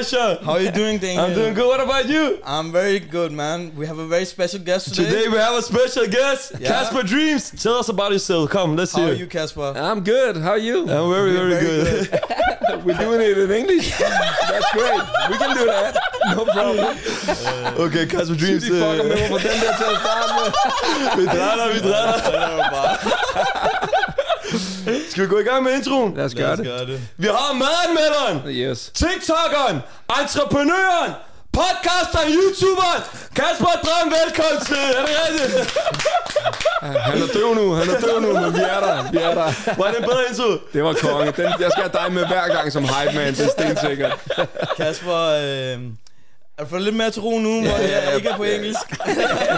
What's How are you doing, Daniel? I'm doing good. What about you? I'm very good, man. We have a very special guest today. Today we have a special guest, Yeah. Casper Dreams. Tell us about yourself. Come, let's How hear. are you, Casper? I'm good. How are you? I'm very, very, Very good. We're doing it in English. That's great. We can do that. No problem. okay, Casper Dreams. De fucker med Uh, mig på den der til at starte med. vi dræner, vi dræner. Skal vi gå i gang med introen? Lad os gøre det. gøre det. Vi har madanmelderen, Yes. TikTokeren, entreprenøren, podcasteren, YouTuberen, Kasper Drøm, velkommen til. Er det rigtigt? Han er døv nu. Han er døv nu, men vi er der. Vi er der. Var det en bedre intro? Det var konge. Den, jeg skal have dig med hver gang som hype man, det er stensikkert. Kasper, øh, er du fået lidt mere til ro nu, hvor ja, jeg ikke er på engelsk?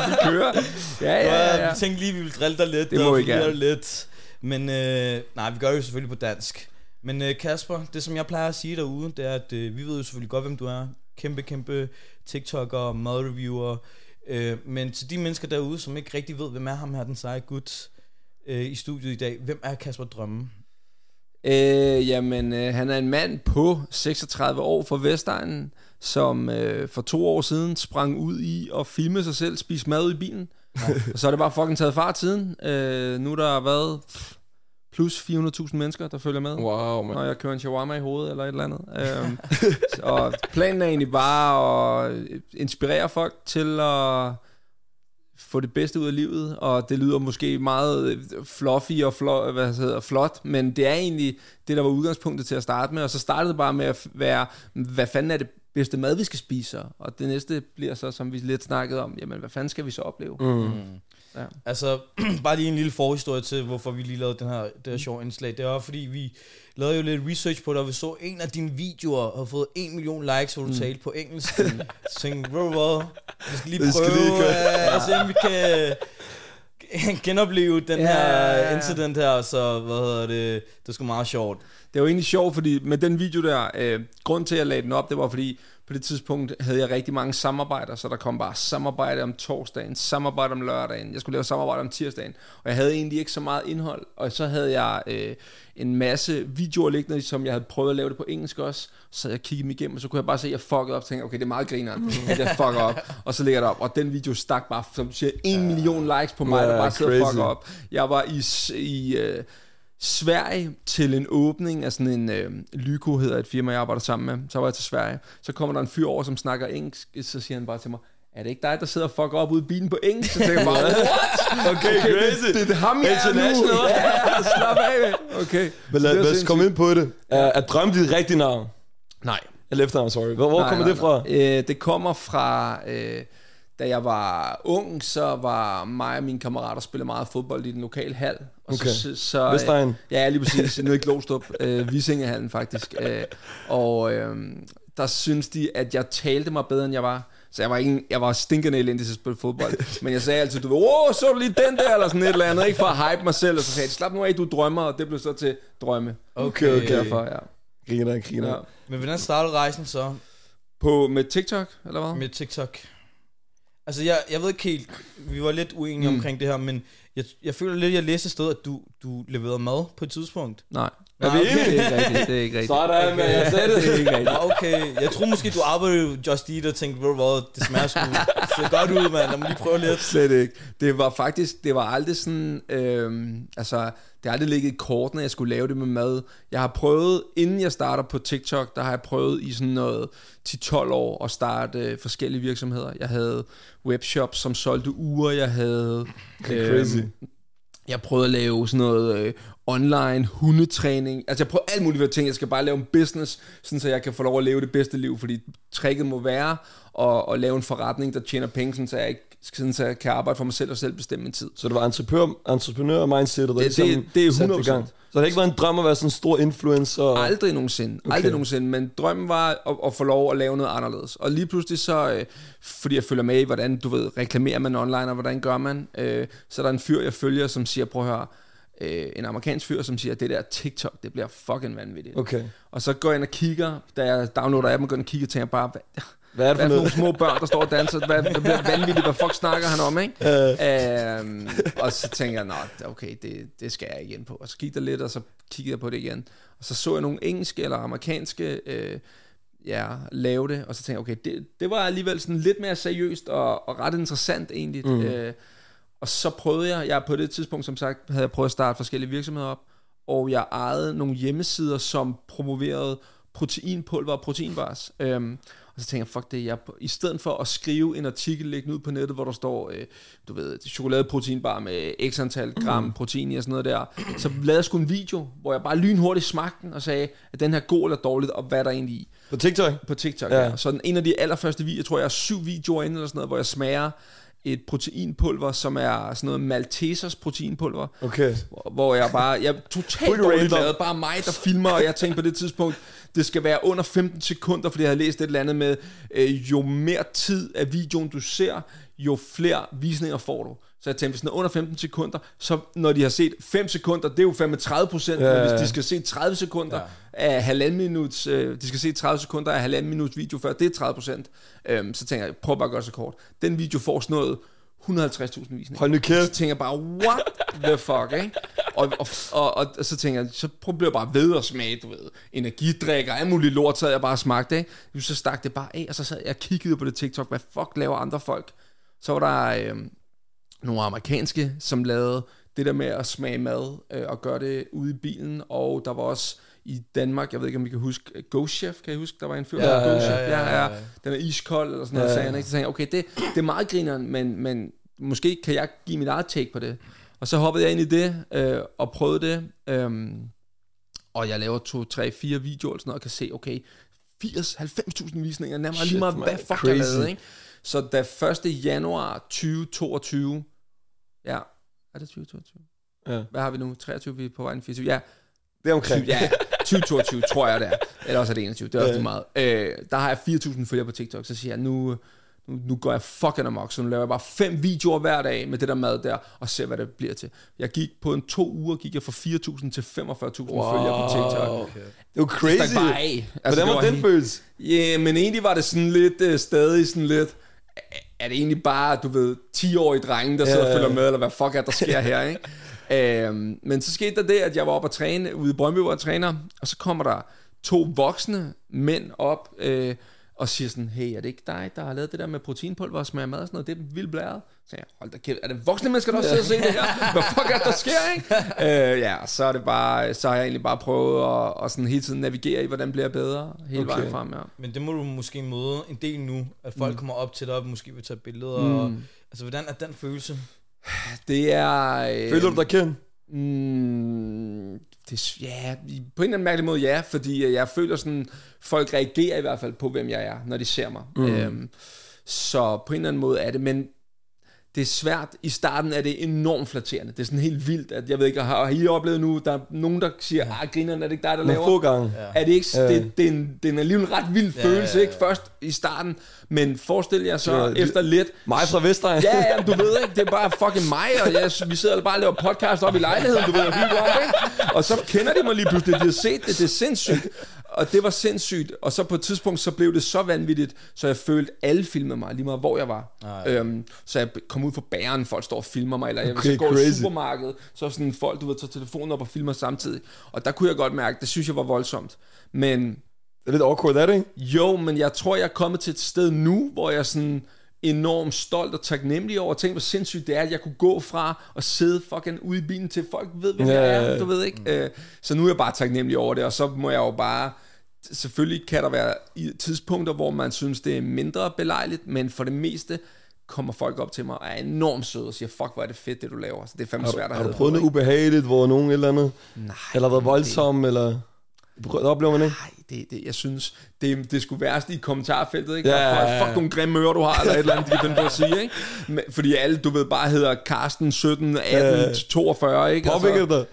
Vi kører. Ja, ja, ja. Ja, tænkte lige, vi ville drille dig lidt Det må og forvirre gerne. dig lidt. Men øh, nej, vi gør det jo selvfølgelig på dansk. Men øh, Kasper, det som jeg plejer at sige derude, det er, at øh, vi ved jo selvfølgelig godt, hvem du er. Kæmpe, kæmpe TikToker, madreviewer. Øh, men til de mennesker derude, som ikke rigtig ved, hvem er ham her, den seje gut øh, i studiet i dag. Hvem er Kasper Drømme? Øh, jamen, øh, han er en mand på 36 år fra Vestegnen, som øh, for to år siden sprang ud i at filme sig selv spise mad i bilen og så er det bare fucking taget fart siden. Øh, nu er der været plus 400.000 mennesker, der følger med. Wow, man. når jeg kører en shawarma i hovedet eller et eller andet. Øhm, og planen er egentlig bare at inspirere folk til at få det bedste ud af livet, og det lyder måske meget fluffy og flot, hvad hedder, flot, men det er egentlig det, der var udgangspunktet til at starte med, og så startede det bare med at være, hvad fanden er det bedste mad, vi skal spise, og det næste bliver så, som vi lidt snakkede om, jamen, hvad fanden skal vi så opleve? Mm. Ja. Altså, bare lige en lille forhistorie til, hvorfor vi lige lavede den her, det her sjove indslag. Det var, fordi vi lavede jo lidt research på det, og vi så en af dine videoer har fået en million likes, hvor du mm. talte på engelsk. Så tænkte vi, vi skal lige skal prøve lige køre. øh, at se, om vi kan genopleve den Ja, her ja, ja. incident her, så hvad hedder det, det sgu meget sjovt. Det var egentlig sjovt, fordi med den video der, øh, grund til at jeg lagde den op, det var fordi, på det tidspunkt havde jeg rigtig mange samarbejder, så der kom bare samarbejde om torsdagen, samarbejde om lørdagen, jeg skulle lave samarbejde om tirsdagen, og jeg havde egentlig ikke så meget indhold, og så havde jeg øh, en masse videoer liggende, som jeg havde prøvet at lave det på engelsk også, så jeg kiggede dem igennem, og så kunne jeg bare se, at jeg fuckede op, og tænkte, okay, det er meget grineren, at jeg fucker op, og så lægger jeg det op, og den video stak bare, som du siger, en million likes på mig, der bare sidder og fucker op. Jeg var i, i øh, Sverige til en åbning af sådan en øh, Lyko hedder et firma, jeg arbejder sammen med. Så var jeg til Sverige. Så kommer der en fyr over, som snakker engelsk. Så siger han bare til mig, er det ikke dig, der sidder og fucker op ude i bilen på engelsk? Så tænker jeg bare, what? Okay, crazy. Det, det, det er ham, jeg er nu. International. Ja, slap af. Okay. Men Så lad, os komme ind på det. Er, er drøm dit rigtige navn? Nej. Eller efternavn, sorry. Hvor, hvor Nej, kommer nej, det fra? nej. Øh, det kommer fra, øh, da jeg var ung, så var mig og mine kammerater spille meget fodbold i den lokale hal. Og Okay. Så, så, øh, Vestegn? Ja, lige præcis. Nede i Glostrup. Øh, Visingehallen faktisk. Øh, og øh, der synes de, at jeg talte mig bedre, end jeg var. Så jeg var, ikke, jeg var stinkende elendig til at spille fodbold. Men jeg sagde altid, du ved, åh, så du lige den der, eller sådan et eller andet. Ikke for at hype mig selv. Og så sagde de, slap nu af, du drømmer. Og det blev så til drømme. Okay, okay. Derfor, ja. Griner, griner. ja. Men hvordan startede rejsen så På, med TikTok, eller hvad? med TikTok? Altså, jeg, jeg ved ikke helt, vi var lidt uenige mm. omkring det her, men jeg, jeg føler lidt, jeg læste et sted, at du, du leverede mad på et tidspunkt. Nej. Er vi enige? Det er ikke rigtigt. Det er ikke rigtigt. Sådan, man. Jeg sagde det. Det er ikke rigtigt. Nå, okay. Jeg tror måske, du arbejdede jo Just Eat og tænkte, du hvad, det smager sgu ser godt ud, mand. Lad mig lige prøve lidt. Slet ikke. Det var faktisk, det var aldrig sådan, øhm, altså, det har aldrig ligget i kortene, at jeg skulle lave det med mad. Jeg har prøvet, inden jeg starter på TikTok, der har jeg prøvet i sådan noget 10-12 år at starte øh, forskellige virksomheder. Jeg havde webshops, som solgte uger, jeg havde... Crazy jeg prøvede at lave sådan noget øh, online hundetræning. Altså jeg prøver alt muligt ting. Jeg skal bare lave en business, sådan så jeg kan få lov at leve det bedste liv, fordi tricket må være at, at lave en forretning, der tjener penge, sådan så jeg, ikke, sådan så jeg kan arbejde for mig selv og selv bestemme min tid. Så det var entreprenør, entreprenør-mindsetet, der Det- ligesom det- det er satte i 100%. gang. Så det ikke været en drøm at være sådan en stor influencer? Aldrig nogensinde. Okay. Aldrig nogensinde. Men drømmen var at, at få lov at lave noget anderledes. Og lige pludselig så, øh, fordi jeg følger med i, hvordan du ved, reklamerer man online, og hvordan gør man, øh, så er der en fyr, jeg følger, som siger, prøv at høre, øh, en amerikansk fyr, som siger, det der TikTok, det bliver fucking vanvittigt. Okay. Og så går jeg ind og kigger, da jeg downloader appen, går ind og kigger, tænker jeg bare, hvad, Hvad er det hvad for er det for nogle små børn, der står og danser? Hvad, det bliver vanvittigt, hvad fuck snakker han om, ikke? Øhm, og så tænker jeg, nå, okay, det, det skal jeg ind på. Og så kiggede jeg lidt, og så kiggede jeg på det igen. Og så så jeg nogle engelske eller amerikanske øh, ja, lave det, og så tænkte jeg, okay, det, det var alligevel sådan lidt mere seriøst og, og ret interessant egentlig. Mm. Øh, og så prøvede jeg, jeg på det tidspunkt, som sagt, havde jeg prøvet at starte forskellige virksomheder op, og jeg ejede nogle hjemmesider, som promoverede proteinpulver og proteinbars. Øhm, og så tænkte jeg, fuck det, jeg, i stedet for at skrive en artikel liggende ud på nettet, hvor der står, øh, du ved, chokoladeproteinbar med x antal gram mm. protein i og sådan noget der, så lavede jeg sgu en video, hvor jeg bare lynhurtigt smagte den og sagde, at den her god eller dårligt, og hvad er der egentlig i På TikTok? på TikTok. Ja. Ja. Så en af de allerførste videoer, jeg tror, jeg har syv videoer inde eller sådan noget, hvor jeg smager et proteinpulver, som er sådan noget Maltesers proteinpulver, Okay. hvor- jeg bare, jeg er totalt dårligt lavet, bare mig, der filmer, og jeg tænkte på det tidspunkt, det skal være under 15 sekunder, fordi jeg havde læst et eller andet med, øh, jo mere tid af videoen du ser, jo flere visninger får du. Så jeg tænkte, hvis den er under 15 sekunder, så når de har set 5 sekunder, det er jo fandme 30 procent, Ja, ja, ja, hvis de skal se 30 sekunder Ja. af halvanden minuts, øh, de skal se 30 sekunder af halvanden minuts video før, det er 30 procent. Øhm, så tænker jeg, prøv bare at gøre det så kort. Den video får sådan noget 150.000 visninger. Hold nu Så kæft. tænker jeg bare, what the fuck, ikke? Og, og, og, og, og så tænker jeg, så prøver jeg bare ved at smage, du ved, energidrik og alt muligt lort, så jeg bare smagte, ikke? Så stak det bare af, og så sad jeg og kiggede på det TikTok, hvad fuck laver andre folk? Så var der øh, nogle amerikanske, som lavede det der med at smage mad øh, og gøre det ude i bilen, og der var også i Danmark, jeg ved ikke om I kan huske, øh, Ghost Chef, kan I huske, der var en fyr, Ja, der ja, Chef, ja, ja, ja, den er iskold, eller sådan noget, Ja, ja, sagde han, ikke? Så jeg, okay, det, det er meget grineren, men, men måske kan jeg give mit eget take på det. Og så hoppede jeg ind i det, øh, og prøvede det, øhm, og jeg laver to, tre, fire videoer, og sådan noget, og kan se, okay, 80-90.000 visninger, nærmere Shit, lige meget, man, hvad fuck crazy. jeg lavede, ikke? Så da 1. januar 2022, ja, er det 2022? Ja. Hvad har vi nu? 23, vi er på vej ind i 24. Ja, Det er omkring. ja, 2022 tror jeg det er. Eller også er det 21, det er også Ja. lige meget. Øh, der har jeg 4.000 følgere på TikTok, så siger jeg, nu, nu, nu går jeg fucking amok, så nu laver jeg bare fem videoer hver dag med det der mad der, og ser, hvad det bliver til. Jeg gik på en to uger, gik jeg fra 4.000 til 45.000 wow. følgere på TikTok. Det er jo Det crazy. stak bare af. Hvordan det var den følelse? Ja, men egentlig var det sådan lidt, øh, stadig sådan lidt, er det egentlig bare, du ved, 10-årige drenge, der sidder Ja, og ja. følger med, eller hvad fuck er der sker her, ikke? Øhm, men så skete der det, at jeg var oppe og træne, ude i Brøndby, hvor jeg træner, og så kommer der to voksne mænd op, øh, og siger sådan, hey, er det ikke dig, der har lavet det der med proteinpulver og smager mad og sådan noget, det er vildt blæret. Så jeg, hold da kæft, er det voksne mennesker, der også sidder og ser det her? Hvad fuck er det, der sker, ikke? øh, ja, så er det bare, så har jeg egentlig bare prøvet at, at sådan hele tiden navigere i, hvordan bliver jeg bedre, hele Okay. vejen frem, ja. Men det må du måske møde en del nu, at folk mm. kommer op til dig og måske vil tage billeder. Mm. Og, altså, hvordan er den følelse? Det er... Øh, Føler du dig kendt? Mm, det, ja, på en eller anden mærkelig måde ja, fordi øh, jeg føler sådan, folk reagerer i hvert fald på, hvem jeg er, når de ser mig. Mm. Øhm, så på en eller anden måde er det, men det er svært. I starten er det enormt flatterende. Det er sådan helt vildt, at jeg ved ikke, har, har I oplevet nu, der er nogen, der siger, ah, grineren, er det ikke dig, der Nogle laver? få gange. Ja. Er det ikke, Ja. det, det, er en, det er en alligevel ret vild Ja, følelse, ja, ja. ikke? Først i starten, men forestil jer så Ja, efter lidt, Mig fra Vestegn. Ja, ja, du ved ikke, det er bare fucking mig, og jeg, vi sidder bare og laver podcast op i lejligheden, du ved, og hygger op, ikke? Og så kender de mig lige pludselig, de har set det, det er sindssygt. Og det var sindssygt, og så på et tidspunkt, så blev det så vanvittigt, så jeg følte, alle filmede mig, lige meget hvor jeg var. Ej. Øhm, så jeg kom ud for bæren, folk står og filmer mig, eller jeg Okay, går i supermarkedet, så sådan folk, du ved, tager telefonen op og filmer samtidig. Og der kunne jeg godt mærke, det synes jeg var voldsomt. Men Det er lidt awkward, er det ikke? jo, men jeg tror, jeg er kommet til et sted nu, hvor jeg sådan enormt stolt og taknemmelig over. Tænk, hvor sindssygt det er, at jeg kunne gå fra at sidde fucking ude i bilen til folk ved, hvem Ja, jeg er. Du ved ikke? Øh, Så nu er jeg bare taknemmelig over det, og så må jeg jo bare... Selvfølgelig kan der være tidspunkter, hvor man synes, det er mindre belejligt, men for det meste kommer folk op til mig og er enormt søde og siger, fuck, hvor er det fedt, det du laver. Så det er fandme Har, svært at har du det prøvet noget ubehageligt, hvor nogen eller andet? Nej. eller været det- voldsom, eller... Det oplever man ikke? Nej, det, det, jeg synes, det, det skulle værst i kommentarfeltet, ikke? Ja, Ja, ja. Fuck nogle grimme ører, du har, eller et eller andet, de kan finde på at sige, ikke? Men, fordi alle, du ved, bare hedder Karsten 17, 18, Ja. 42, ikke? Påvirker dig?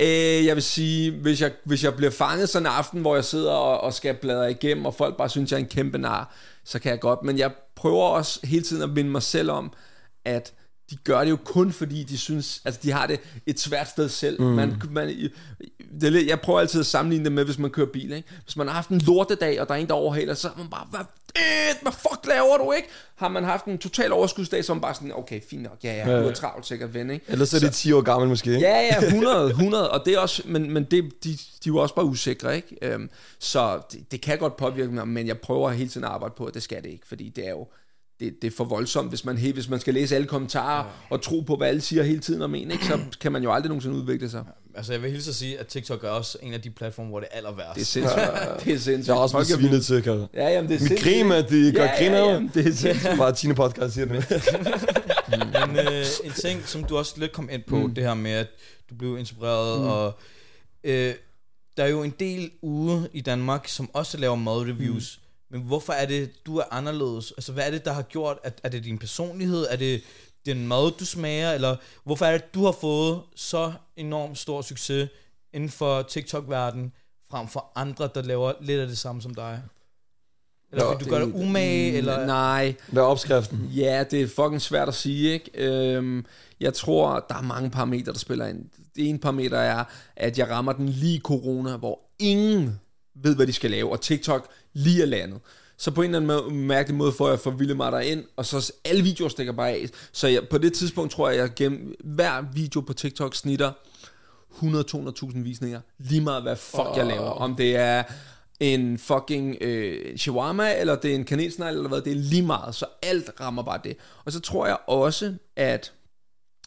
Øh, jeg vil sige, hvis jeg, hvis jeg bliver fanget sådan en aften, hvor jeg sidder og, og skal bladre igennem, og folk bare synes, jeg er en kæmpe nar, så kan jeg godt. Men jeg prøver også hele tiden at minde mig selv om, at de gør det jo kun fordi, de synes, altså de har det et svært sted selv. Mm. Man, man, det lidt, jeg prøver altid at sammenligne det med, hvis man kører bil. Ikke? Hvis man har haft en lortedag, og der er en, der overhaler, så er man bare, hvad, øh, hvad fuck laver du, ikke? Har man haft en total overskudsdag, så er man bare sådan, okay, fint nok, ja, ja, du er travlt sikkert ven, ikke? Ellers er det 10 år gammel måske, ikke? Ja, ja, 100, 100, og det er også, men, men det, de, de er jo også bare usikre, ikke? Øhm, så det, det kan godt påvirke mig, men jeg prøver hele tiden at arbejde på, at det skal det ikke, fordi det er jo, det, det er for voldsomt, hvis man, hvis man skal læse alle kommentarer ja. og tro på, hvad alle siger hele tiden om en, ikke? så kan man jo aldrig nogensinde udvikle sig. Altså, jeg vil hilse at sige, at TikTok er også en af de platforme, hvor det er aller værst. Det er sindssygt. det er sindssygt. Jeg også er vildt- svinet til, Karl. Ja, jamen, det er Mit sindssygt. grin, at de gør ja, grin ja, jamen, det er sindssygt. Bare Tine podcast siger det. Men øh, en ting, som du også lidt kom ind på, mm. det her med, at du blev inspireret, mm. og øh, der er jo en del ude i Danmark, som også laver madreviews. Mm. Men hvorfor er det, du er anderledes? Altså, hvad er det, der har gjort? At, er det din personlighed? Er det den mad, du smager? Eller hvorfor er det, du har fået så enormt stor succes inden for TikTok-verdenen, frem for andre, der laver lidt af det samme som dig? Eller Nå, fordi du gør dig umage, eller... Nej, Hvad er opskriften? Ja, det er fucking svært at sige, ikke? Øhm, jeg tror, der er mange parametre, der spiller ind. Det ene parameter er, at jeg rammer den lige corona, hvor ingen ved, hvad de skal lave, og TikTok lige er landet. Så på en eller anden mærkelig måde får jeg forvildet mig derind, og så alle videoer stikker bare af. Så jeg, på det tidspunkt tror jeg, at jeg gennem hver video på TikTok snitter 100-200.000 visninger. Lige meget, hvad fuck oh. jeg laver. Om det er en fucking øh, shawarma, eller det er en kanelsnegl, eller hvad, det er lige meget. Så alt rammer bare det. Og så tror jeg også, at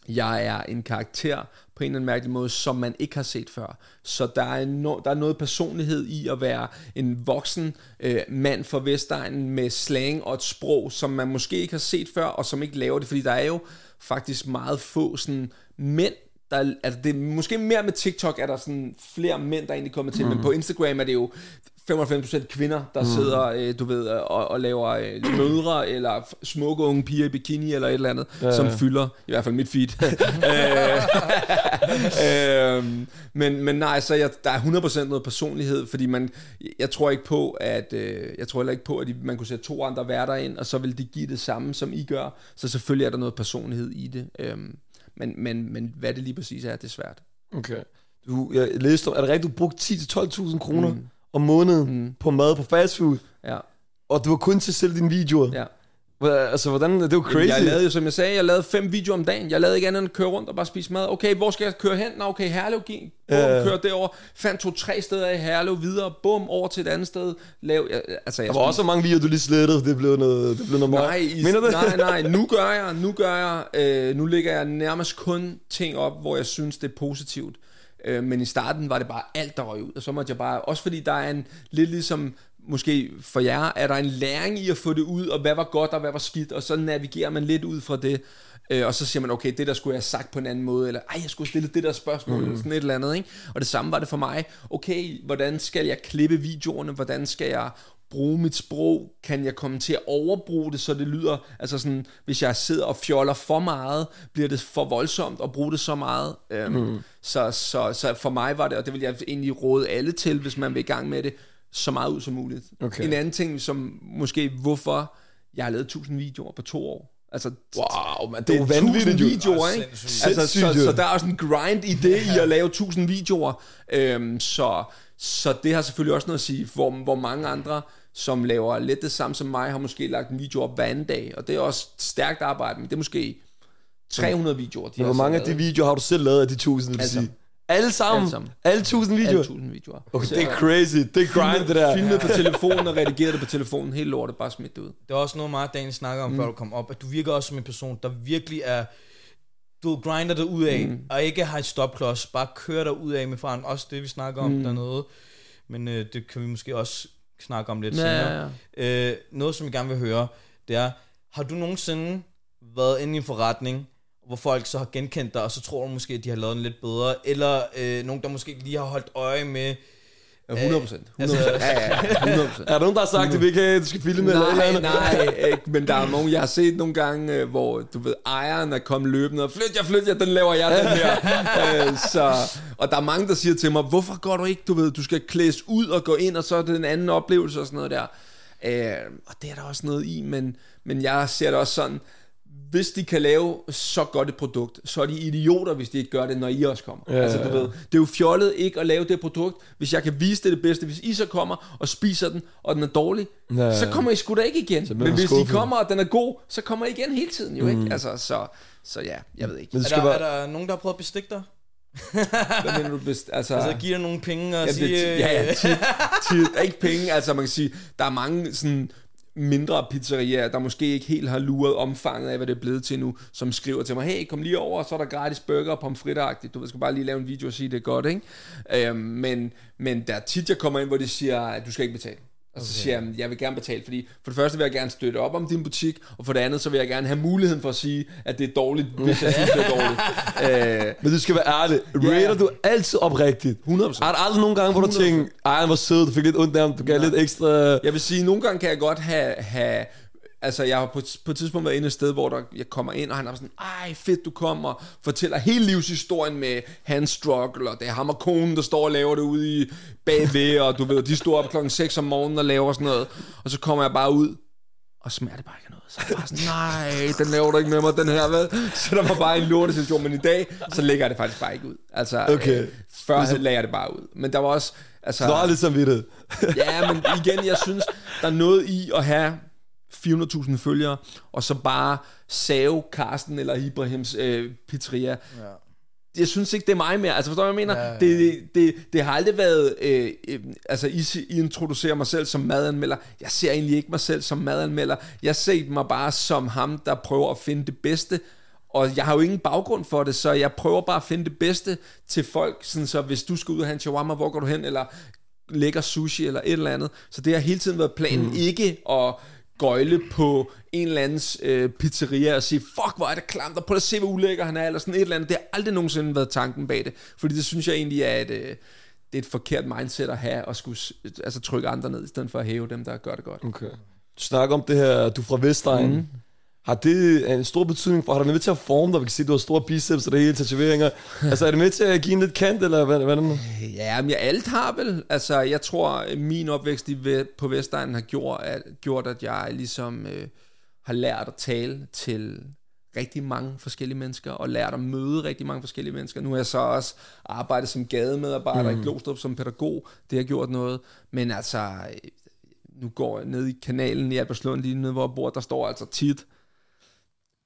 jeg er en karakter på en eller anden mærkelig måde, som man ikke har set før. Så der er, no, der er noget personlighed i at være en voksen øh, mand fra Vestegnen med slang og et sprog, som man måske ikke har set før, og som ikke laver det, fordi der er jo faktisk meget få sådan mænd, der, altså det er måske mere med TikTok, er der sådan flere mænd, der egentlig kommer til, mm. men på Instagram er det jo 95% kvinder, der mm. sidder, øh, du ved, og, og laver øh, mødre, eller smukke unge piger i bikini, eller et eller andet, ja, som fylder, i hvert fald mit feed. øh, øh, men, men nej, så jeg, der er 100% noget personlighed, fordi man, jeg tror ikke på, at, øh, jeg tror heller ikke på, at man kunne sætte to andre værter ind, og så vil de give det samme, som I gør, så selvfølgelig er der noget personlighed i det. Øh, men, men, men hvad det lige præcis er, det er svært. Okay. Du, jeg læste er det rigtigt, du brugte 10-12.000 kroner mm. Om måneden mm. på mad på fast food, Ja, og du var kun til at sælge dine videoer. ja. Altså, hvordan, det er jo crazy. Jeg lavede jo, som jeg sagde, jeg lavede fem videoer om dagen. Jeg lavede ikke andet end at køre rundt og bare spise mad. Okay, hvor skal jeg køre hen? Nå, okay, Herlev, giv. Bum, Ja. kør derover. Fandt to-tre steder i Herlev videre. Bum, over til et andet sted. Lav, jeg, altså, jeg Der var også mange videoer, du lige slettede, det blev noget, det blev noget. Nej, i, det? nej, nej, nu gør jeg, nu gør jeg, øh, nu lægger jeg nærmest kun ting op, hvor jeg synes, det er positivt. Øh, men i starten var det bare alt, der røg ud, og så måtte jeg bare, også fordi der er en, lidt ligesom, måske for jer, er der en læring i at få det ud, og hvad var godt, og hvad var skidt, og så navigerer man lidt ud fra det, øh, og så siger man, okay, det der skulle jeg have sagt på en anden måde, eller ej, jeg skulle stille det der spørgsmål, mm. eller sådan et eller andet, ikke? Og det samme var det for mig. Okay, hvordan skal jeg klippe videoerne? Hvordan skal jeg bruge mit sprog? Kan jeg komme til at overbruge det, så det lyder, altså sådan, hvis jeg sidder og fjoller for meget, bliver det for voldsomt at bruge det så meget. Øhm, mm. så, så, så for mig var det, og det vil jeg egentlig råde alle til, hvis man vil i gang med det, så meget ud som muligt. Okay. En anden ting, som måske, hvorfor jeg har lavet 1000 videoer på to år. Altså, Wow, man, det, det er vanvittigt, 1000 jo. videoer, Ah, ikke? Altså, så, så der er også en grind i det, i at lave 1000 videoer. Øhm, så, så det har selvfølgelig også noget at sige, hvor, hvor mange andre, som laver lidt det samme som mig, har måske lagt en video op hver anden dag, og det er også stærkt arbejde, men det er måske 300 videoer, de Men hvor mange af de videoer har du selv lavet af de tusind, vil Alle sige? Alle sammen? Alle sammen. Alle tusind videoer? Alle 1000 videoer. Okay, det er crazy. Det er grind, det der. Filmet på telefonen og redigeret det på telefonen, helt lortet, bare smidt det ud. Det er også noget meget, Daniel snakker om, mm. før du kom op, at du virker også som en person, der virkelig er, du grinder dig ud af, mm. og ikke har et stopklods, bare kører dig ud af med faren. Også det, vi snakker om mm. dernede. Men øh, det kan vi måske også snakke om lidt Ja, senere. ja, Øh, noget, som jeg gerne vil høre, det er, har du nogensinde været inde i en forretning, hvor folk så har genkendt dig, og så tror du måske, at de har lavet den lidt bedre, eller øh, nogen, der måske lige har holdt øje med, Ja, 100 procent. Altså- ja, ja, 100 procent. Er der nogen, der har sagt, at vi ikke hey, du skal filme eller et eller Nej, andet? nej, ikke, men der er nogen, jeg har set nogle gange, øh, hvor du ved, ejeren er kommet løbende, og flyt jer, flyt jer, den laver jeg, den her. øh, så, og der er mange, der siger til mig, hvorfor går du ikke, du ved, du skal klædes ud og gå ind, og så er det en anden oplevelse og sådan noget der. Øh, og det er der også noget i, men, men jeg ser det også sådan, hvis de kan lave så godt et produkt, så er de idioter, hvis de ikke gør det, når I også kommer. Ja, altså, du ja, ja. ved, det er jo fjollet ikke at lave det produkt, hvis jeg kan vise det det bedste. Hvis I så kommer og spiser den, og den er dårlig, Ja, så kommer I sgu da ikke igen. Men hvis skuffet. de kommer, og den er god, så kommer I igen hele tiden jo, ikke? Altså, så, så ja, jeg ved ikke. Er der, være... er der nogen, der har prøvet at bestikke dig? Hvad mener du? Best, altså, Altså give dig nogle penge og ja, sige... det, ja, ja, tit, tit, ikke penge, altså man kan sige, der er mange sådan mindre pizzerier, der måske ikke helt har luret omfanget af, hvad det er blevet til nu, som skriver til mig, hey, kom lige over, så er der gratis burger og pomfritagtigt. Du ved, skal bare lige lave en video og sige, det er godt, ikke? Øh, men, men der er tit, jeg kommer ind, hvor de siger, at du skal ikke betale. Og så siger jeg, jeg vil gerne betale, fordi for det første vil jeg gerne støtte op om din butik, og for det andet, så vil jeg gerne have muligheden for at sige, at det er dårligt, hvis jeg synes, det er dårligt. Øh, Men du skal være ærlig. Rater du altid oprigtigt? 100%. Er der aldrig nogen gange, hvor du 100%. tænker, ej, han var sød, du fik lidt ondt af ham, du gav lidt ekstra... Jeg vil sige, nogle gange kan jeg godt have... have altså, jeg har på, på et tidspunkt været inde et sted, hvor der, jeg kommer ind, og han er sådan, ej, fedt, du kommer, og fortæller hele livshistorien med hans struggle, og det er ham og konen, der står og laver det ude i bagved, og du ved, de står op klokken 6 om morgenen og laver sådan noget, og så kommer jeg bare ud, og smager det bare ikke noget. Så jeg bare sådan, nej, den laver du ikke med mig, den her, hvad? Så der var bare en lortesituation, men i dag, så lægger jeg det faktisk bare ikke ud. Altså, Okay. øh, før så lagde jeg det bare ud. Men der var også, altså... Lidt samvittighed. Ja, men igen, jeg synes, der er noget i at have 400.000 følgere, og så bare save Carsten eller Ibrahims øh, pizzeria. Ja. Jeg synes ikke, det er mig mere. Altså, forstår du, hvad jeg mener? Ja, ja. Det, det, det, har aldrig været... Øh, øh, altså, I, I introducerer mig selv som madanmelder. Jeg ser egentlig ikke mig selv som madanmelder. Jeg ser mig bare som ham, der prøver at finde det bedste. Og jeg har jo ingen baggrund for det, så jeg prøver bare at finde det bedste til folk. Sådan så hvis du skal ud og have en shawarma, hvor går du hen? Eller lækker sushi eller et eller andet. Så det har hele tiden været planen mm. ikke at gøjle på en eller andens øh, pizzeria og sige, fuck, hvor er det klamt, og prøv at se, hvor ulækker han er, eller sådan et eller andet. Det har aldrig nogensinde været tanken bag det, fordi det synes jeg egentlig er et, øh, det er et forkert mindset at have, og skulle altså, trykke andre ned, i stedet for at hæve dem, der gør det godt. Okay. Du snakker om det her, du er fra Vestegn. Mm. Har det en stor betydning for, har du været med til at forme dig? Vi kan se, du har store biceps og det hele, tatoveringer. altså, er det med til at give en lidt kant, eller hvad, hvad er det? Ja, men jeg alt har vel. Altså, jeg tror, at min opvækst i, på Vestegnen har gjort, at, gjort, at jeg ligesom øh, har lært at tale til rigtig mange forskellige mennesker, og lært at møde rigtig mange forskellige mennesker. Nu har jeg så også arbejdet som gademedarbejder mm. i Glostrup som pædagog. Det har gjort noget. Men altså, nu går jeg ned i kanalen i Albertslund, lige nede hvor jeg bor, der står altså tit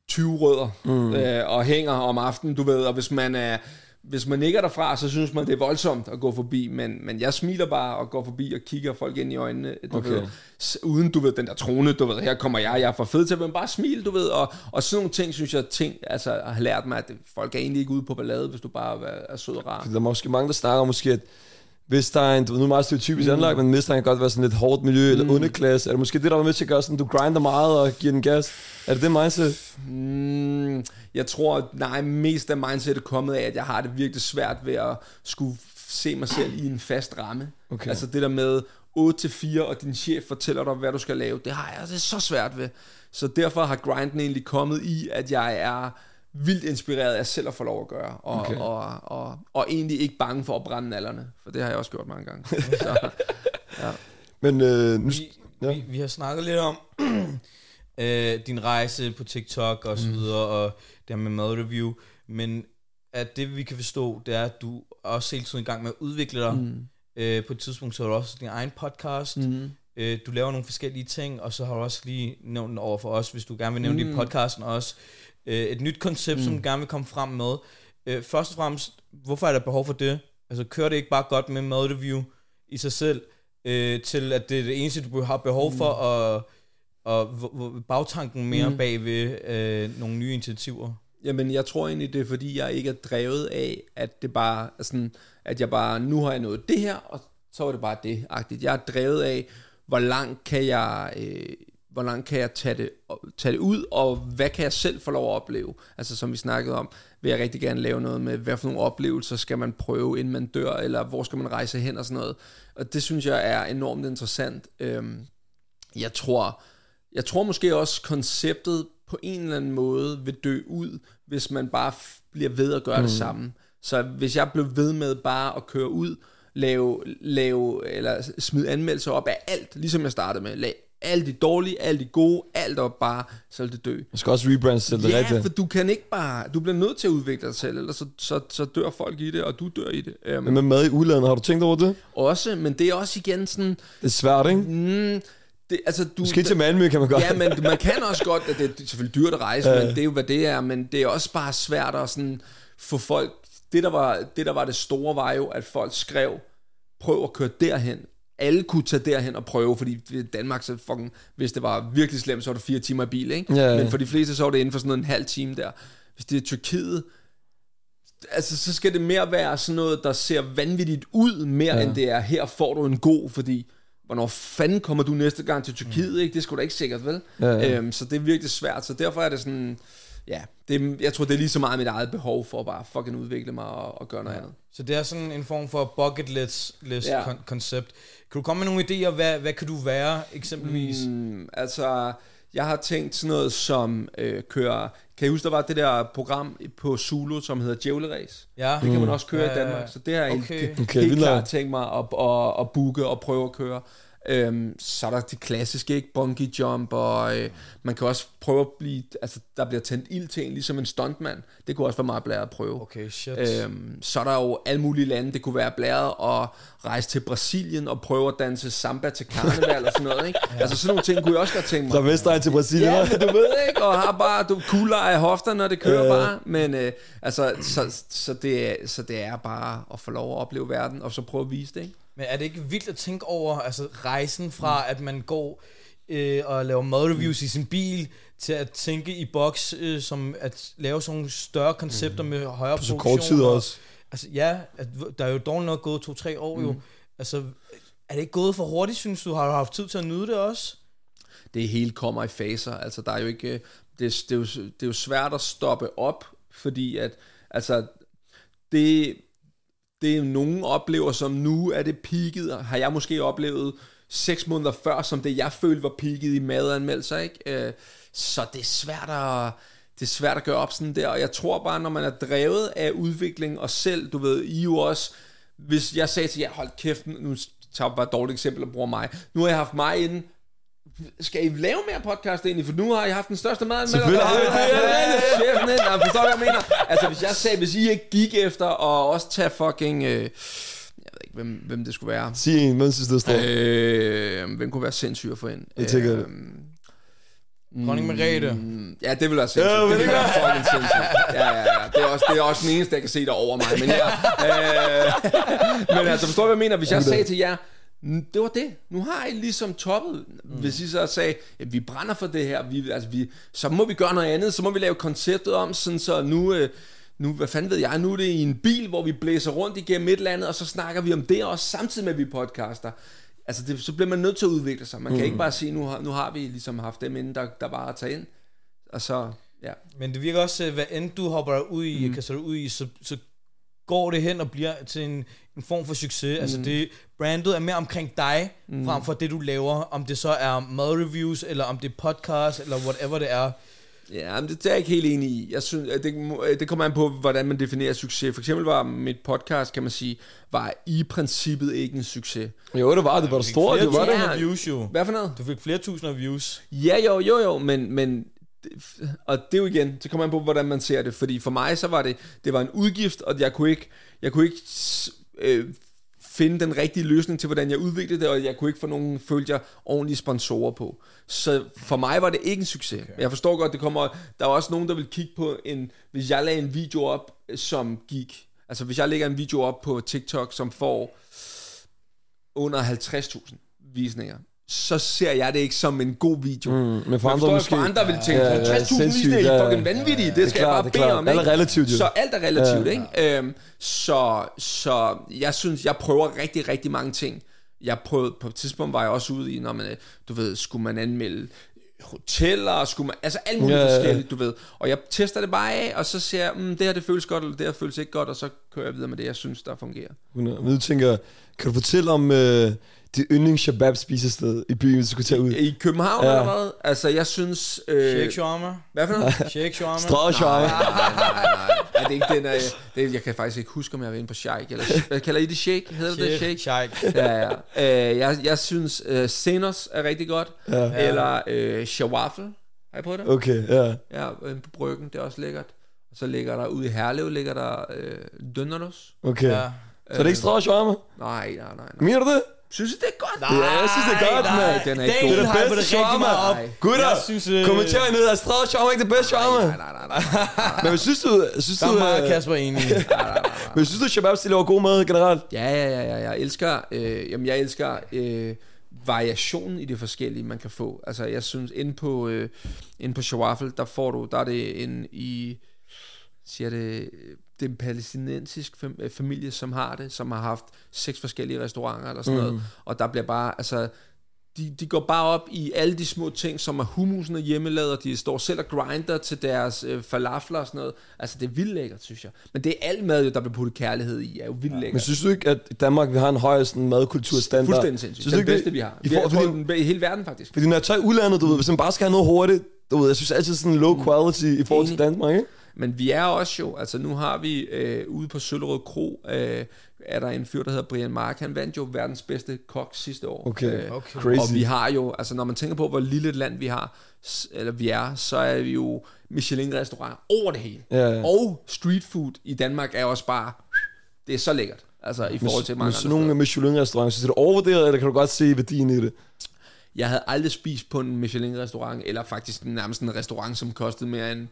20 rødder mm. øh, og hænger om aftenen, du ved, og hvis man er hvis man ikke er derfra, så synes man, det er voldsomt at gå forbi, men, men jeg smiler bare og går forbi og kigger folk ind i øjnene, du Okay. ved, uden, du ved, den der trone, du ved, her kommer jeg, jeg er for fed til, men bare smil, du ved, og, og sådan nogle ting, synes jeg, ting, altså, har lært mig, at folk er egentlig ikke ude på ballade, hvis du bare er, er sød og rar. Der er måske mange, der snakker måske, at Vestegn, du ved, nu er meget stereotypisk mm. anlagt, men Vestegn kan godt være sådan lidt hårdt miljø, mm. eller underklasse. Er det måske det, der var med til at gøre sådan, du grinder meget og giver den gas? Er det det mindset? Mm, jeg tror, nej, mest af mindset er kommet af, at jeg har det virkelig svært ved at skulle se mig selv i en fast ramme. Okay. Altså det der med 8-4, og din chef fortæller dig, hvad du skal lave, det har jeg det er så svært ved. Så derfor har grinden egentlig kommet i, at jeg er vildt inspireret af selv at få lov at gøre, og, Okay. okay. og, og, og egentlig ikke bange for at brænde nallerne, for det har jeg også gjort mange gange. Så, Men øh, nu... Vi, Ja. ja. vi, vi har snakket lidt om øh, din rejse på TikTok og så videre, og det her med madreview, men at det vi kan forstå, det er, at du også hele tiden i gang med at udvikle dig. Mm. Øh, på et tidspunkt så har du også din egen podcast. Mm. Øh, du laver nogle forskellige ting, og så har du også lige nævnt over for os, hvis du gerne vil nævne mm. det i podcasten også, øh, et nyt koncept, mm. som du gerne vil komme frem med. Øh, først og fremmest, hvorfor er der behov for det? Altså kører det ikke bare godt med madreview i sig selv, øh, til at det er det eneste, du har behov for, og, og hvor- bagtanken mere mm. bag ved øh, nogle nye initiativer? Jamen, jeg tror egentlig, det er fordi, jeg ikke er drevet af, at det bare er sådan, at jeg bare, nu har jeg nået det her, og så var det bare det, agtigt. Jeg er drevet af, hvor langt kan jeg, øh, hvor langt kan jeg tage det, tage det ud, og hvad kan jeg selv få lov at opleve? Altså som vi snakkede om, vil jeg rigtig gerne lave noget med, hvad for nogle oplevelser skal man prøve, inden man dør, eller hvor skal man rejse hen og sådan noget. Og det synes jeg er enormt interessant. Øhm, jeg tror, jeg tror måske også konceptet på en eller anden måde vil dø ud, hvis man bare bliver ved at gøre mm. det samme. Så hvis jeg blev ved med bare at køre ud, lave, lave eller smide anmeldelser op af alt, ligesom jeg startede med, alt det dårlige, alt det gode, alt op bare, så vil det dø. Man skal også rebrande sig det Ja, rigtigt. for du kan ikke bare, du bliver nødt til at udvikle dig selv, ellers så, så, så dør folk i det, og du dør i det. Um, Men med mad i udlandet, har du tænkt over det? også, men det er også igen sådan, Det er svært, ikke? mm, det, altså du... Måske til Malmø kan man godt. Ja, men man kan også godt, at det er selvfølgelig dyrt at rejse, men det er jo, hvad det er, men det er også bare svært at sådan få folk... Det der, var, det, der var det store, var jo, at folk skrev, prøv at køre derhen. Alle kunne tage derhen og prøve, fordi i Danmark, så fucking, hvis det var virkelig slemt, så var det fire timer i bil, ikke? Ja, ja. Men for de fleste, så var det inden for sådan noget en halv time der. Hvis det er Tyrkiet, altså så skal det mere være sådan noget, der ser vanvittigt ud, mere ja. end det er, her får du en god, fordi hvornår fanden kommer du næste gang til Tyrkiet, mm. ikke? Det sgu da ikke sikkert, vel? Ja, ja. Øhm, så det er virkelig svært, så derfor er det sådan, ja, det, er- jeg tror, det er lige så meget mit eget behov for at bare fucking udvikle mig og, og gøre noget andet. Så det er sådan en form for bucket list, list Ja. kon- koncept. Kan du komme med nogle idéer, hvad, hvad kan du være eksempelvis? Mm. Mm, altså, jeg har tænkt sådan noget som øh, køre... Kan I huske, der var det der program på Zulu, som hedder Djævleræs? Ja. Det kan man også køre Ja, i Danmark, så det har jeg okay. okay. helt, Okay, helt vildt klart tænkt mig at, at, at booke og prøve at køre. Øhm, så er der det klassiske, ikke? Bungee jump, og øh, man kan også prøve at blive... Altså, der bliver tændt ild til en, ligesom en stuntmand. Det kunne også være meget blæret at prøve. Okay, shit. Øhm, så er der jo alle mulige lande. Det kunne være blæret at rejse til Brasilien og prøve at danse samba til karneval og sådan noget. Ikke? ja. Altså sådan nogle ting kunne jeg også godt tænke mig. Fra Vestegn til Brasilien. Ja, men du ved ikke, og har bare du kugler af hofter, når det kører Ja. bare. Men øh, altså, så, så, det er, så det er bare at få lov at opleve verden, og så prøve at vise det, ikke? Men er det ikke vildt at tænke over altså rejsen fra, at man går øh, og laver madreviews i sin bil, til at tænke i boks, øh, som at lave sådan nogle større koncepter med højere På så kort tid og- også. Altså ja, at, der er jo dog nok gået to-tre år jo. Altså, er det ikke gået for hurtigt, synes du? Har du haft tid til at nyde det også? det hele kommer i faser. Altså, der er jo ikke... Det, er- det, er jo, det er jo svært at stoppe op, fordi at... Altså, det, det nogen oplever som nu er det peaket, har jeg måske oplevet seks måneder før, som det jeg følte var peaket i madanmeldelser, ikke? Øh, så det er svært at, det er svært at gøre op sådan der, og jeg tror bare, når man er drevet af udvikling, og selv, du ved, I jo også, hvis jeg sagde til jer, hold kæft, nu tager jeg bare et dårligt eksempel og bruger mig, nu har jeg haft mig inden, skal I lave mere podcast egentlig? For nu har I haft den største mad. Selvfølgelig har vi det, ja. Chefen ind. Nå, Forstår hvad jeg mener? Altså, hvis jeg sagde, hvis I ikke gik efter og også tage fucking... Øh, jeg ved ikke, hvem, hvem det skulle være. Sig en, mens det står. Øh, hvem kunne være sindssyg at få ind? Jeg tænker- Øh, Dronning Margrethe. Mm, Ja, det vil være sindssygt. Ja, det det vil være fucking sindssygt. Ja, ja, ja. Det er, også, det er også den eneste, jeg kan se der over mig. Men, ja, øh, men altså, forstår du, hvad jeg mener? Hvis jeg sagde til jer, "Mm, det var det. Nu har I ligesom toppet. Hvis I så sagde, ja, vi brænder for det her, vi, altså, vi, så må vi gøre noget andet. Så må vi lave konceptet om, sådan så nu... Øh, nu, hvad fanden ved jeg, nu er det i en bil, hvor vi blæser rundt igennem et eller andet, og så snakker vi om det også, samtidig med, at vi podcaster. Altså, det, så bliver man nødt til at udvikle sig. Man kan ikke bare sige, nu har, nu har vi ligesom haft dem inden, der, der bare at tage ind. Og så, ja. Men det virker også, øh, hvad end du hopper ud i, mm. kaster ud i, så, så går det hen og bliver til en, en form for succes. Mm. Altså det, brandet er mere omkring dig, mm. frem for det, du laver. Om det så er madreviews, eller om det er podcast, eller whatever det er. Ja, men det, det er jeg ikke helt enig i. Jeg synes, at det, må- det kommer an på, hvordan man definerer succes. For eksempel var mit podcast, kan man sige, var i princippet ikke en succes. Jo, det var det. var fik stort, det var det. views jo. Hvad for noget? Du fik flere tusinder views. Ja, jo, jo, jo, men, men det- og det er jo igen, så kommer man på, hvordan man ser det, fordi for mig, så var det, det var en udgift, og jeg kunne ikke, jeg kunne ikke øh, finde den rigtige løsning til, hvordan jeg udviklede det, og jeg kunne ikke få nogen, følte jeg, ordentlige sponsorer på. Så for mig var det ikke en succes. Okay. Jeg forstår godt, det kommer, der er også nogen, der vil kigge på en, hvis jeg lagde en video op, øh, som gik, altså hvis jeg lægger en video op på TikTok, som får under 50.000 visninger, så ser jeg det ikke som en god video. Mm, men for andre forstår måske... for andre vil tænke, Ja, ja, ja, 60.000 sindssygt, visninger, I ja, ja. fucking vanvittige, det skal klart, jeg det bare bede om. Alt er relativt, jo. Så alt er relativt, Ja. ikke? Øhm, så, så jeg synes, jeg prøver rigtig, rigtig mange ting. Jeg prøvede, på et tidspunkt var jeg også ude i, når man, øh, du ved, skulle man anmelde hoteller, skulle man, altså alt muligt Ja, ja, ja. forskelligt, du ved. Og jeg tester det bare af, og så ser jeg, mm, det her det føles godt, eller det her føles ikke godt, og så kører jeg videre med det, jeg synes, der fungerer. 100. Men du tænker, kan du fortælle om øh, dit yndlings shabab spisested i byen, hvis du skulle tage ud? I København Ja. eller hvad? Altså, jeg synes... Øh, Shake shawarma. hvad for noget? Shake shawarma. Strøget shawarma. Nej, nej, nej, nej. Er det ikke den, øh, det, jeg kan faktisk ikke huske, om jeg var inde på Shake, eller hvad kalder I det Shake? Hedder det det Shake? Shake. Ja, ja. Øh, jeg, jeg synes, øh, Senos er rigtig godt. Ja. Eller øh, Shawafel. Har I prøvet det? Okay, ja. Ja, inde på Bryggen, det er også lækkert. Og så ligger der ude i Herlev, ligger der øh, Dønnerlos. Okay. Ja. Så er det ikke strøget shawarma? Nej, nej, nej. nej. Mener du det? Synes I, det er godt? Ja, jeg synes, det er godt, nej, mand. Den er ikke god. Det er det bedste shawarma. Nej. Gutter, Jeg synes, øh, kommenter ned, er strøget shawarma ikke det bedste shawarma? Nej, nej, nej, nej. Men hvad synes du, synes Der du, er meget øh, Kasper enig. men synes du, shabab laver god mad generelt? Ja, ja, ja, ja, jeg elsker, øh, jamen jeg elsker øh, variationen i det forskellige, man kan få. Altså, jeg synes, inde på, øh, inde på Shawafel, der får du, der er det en i, siger det, det er en palæstinensisk fam- øh, familie, som har det, som har haft seks forskellige restauranter eller sådan mm. noget, og der bliver bare, altså, de, de går bare op i alle de små ting, som er hummusen og hjemmelavet, og de står selv og grinder til deres øh, falafler og sådan noget. Altså, det er vildt lækkert, synes jeg. Men det er alt mad, jo, der bliver puttet kærlighed i, er jo vildt lækkert. Men synes du ikke, at i Danmark vi har en høj sådan, madkulturstandard? Fuldstændig sindssygt. Synes Den ikke bedste, det? vi har. I Vi har, for, jeg tror, fordi, den, I hele verden, faktisk. fordi når jeg tager udlandet, du ved, hvis man bare skal have noget hurtigt, du ved, jeg synes altid sådan low quality i forhold til. Danmark, ikke? Men vi er også jo, altså nu har vi øh, ude på Søllerød Kro, øh, er der en fyr, der hedder Brian Mark. Han vandt jo verdens bedste kok sidste år. Okay, Øh, Okay. crazy. Og vi har jo, altså når man tænker på, hvor lille et land vi har, eller vi er, så er vi jo Michelin-restaurant over det hele. Ja, ja. Og street food i Danmark er også bare, det er så lækkert. Altså i forhold til Men mange sådan andre nogle. Michelin-restauranter, synes du det er overvurderet, eller kan du godt se værdien i det? Jeg havde aldrig spist på en Michelin-restaurant, eller faktisk nærmest en restaurant, som kostede mere end,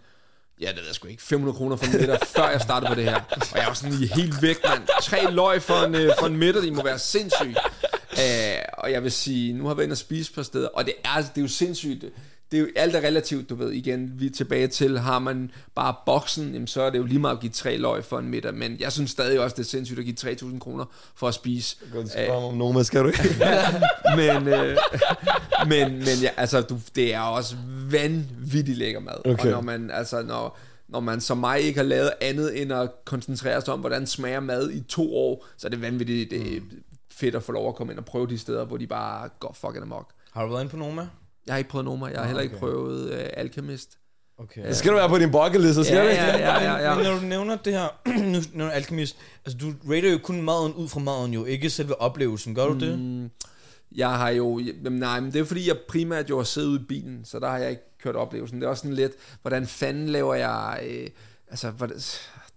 ja, det ved jeg sgu ikke, 500 kroner for en middag, før jeg startede på det her. Og jeg var sådan lige helt væk, mand. Tre løg for en, øh, for en middag, det må være sindssygt. Uh, øh, og jeg vil sige, nu har jeg været inde og spise på steder, og det er, det er jo sindssygt. Det er jo alt er relativt, du ved. Igen, vi er tilbage til, har man bare boksen, jamen, så er det jo lige meget at give tre løg for en middag. Men jeg synes stadig også, det er sindssygt at give 3.000 kroner for at spise. Godt spørge mig om Noma, skal du ikke? men, øh, men, men ja, altså, du, det er også vanvittigt lækker mad. Okay. Og når man, altså, når, når man som mig ikke har lavet andet end at koncentrere sig om, hvordan smager mad i to år, så er det vanvittigt det er fedt at få lov at komme ind og prøve de steder, hvor de bare går fucking amok. Har du været inde på Noma? Jeg har ikke prøvet Noma, jeg har heller ikke okay. prøvet øh, Alchemist. Okay. Det skal du være på din bucket list, så skal Ja, du ikke? ja, ja, ja, ja. Men når du nævner det her, nu nævner Alchemist, altså du rater jo kun maden ud fra maden jo, ikke selve oplevelsen, gør du det? Mm, jeg har jo, jamen, nej, men det er fordi, jeg primært jo har siddet ude i bilen, så der har jeg ikke kørt oplevelsen. Det er også sådan lidt, hvordan fanden laver jeg, øh, altså, hvordan,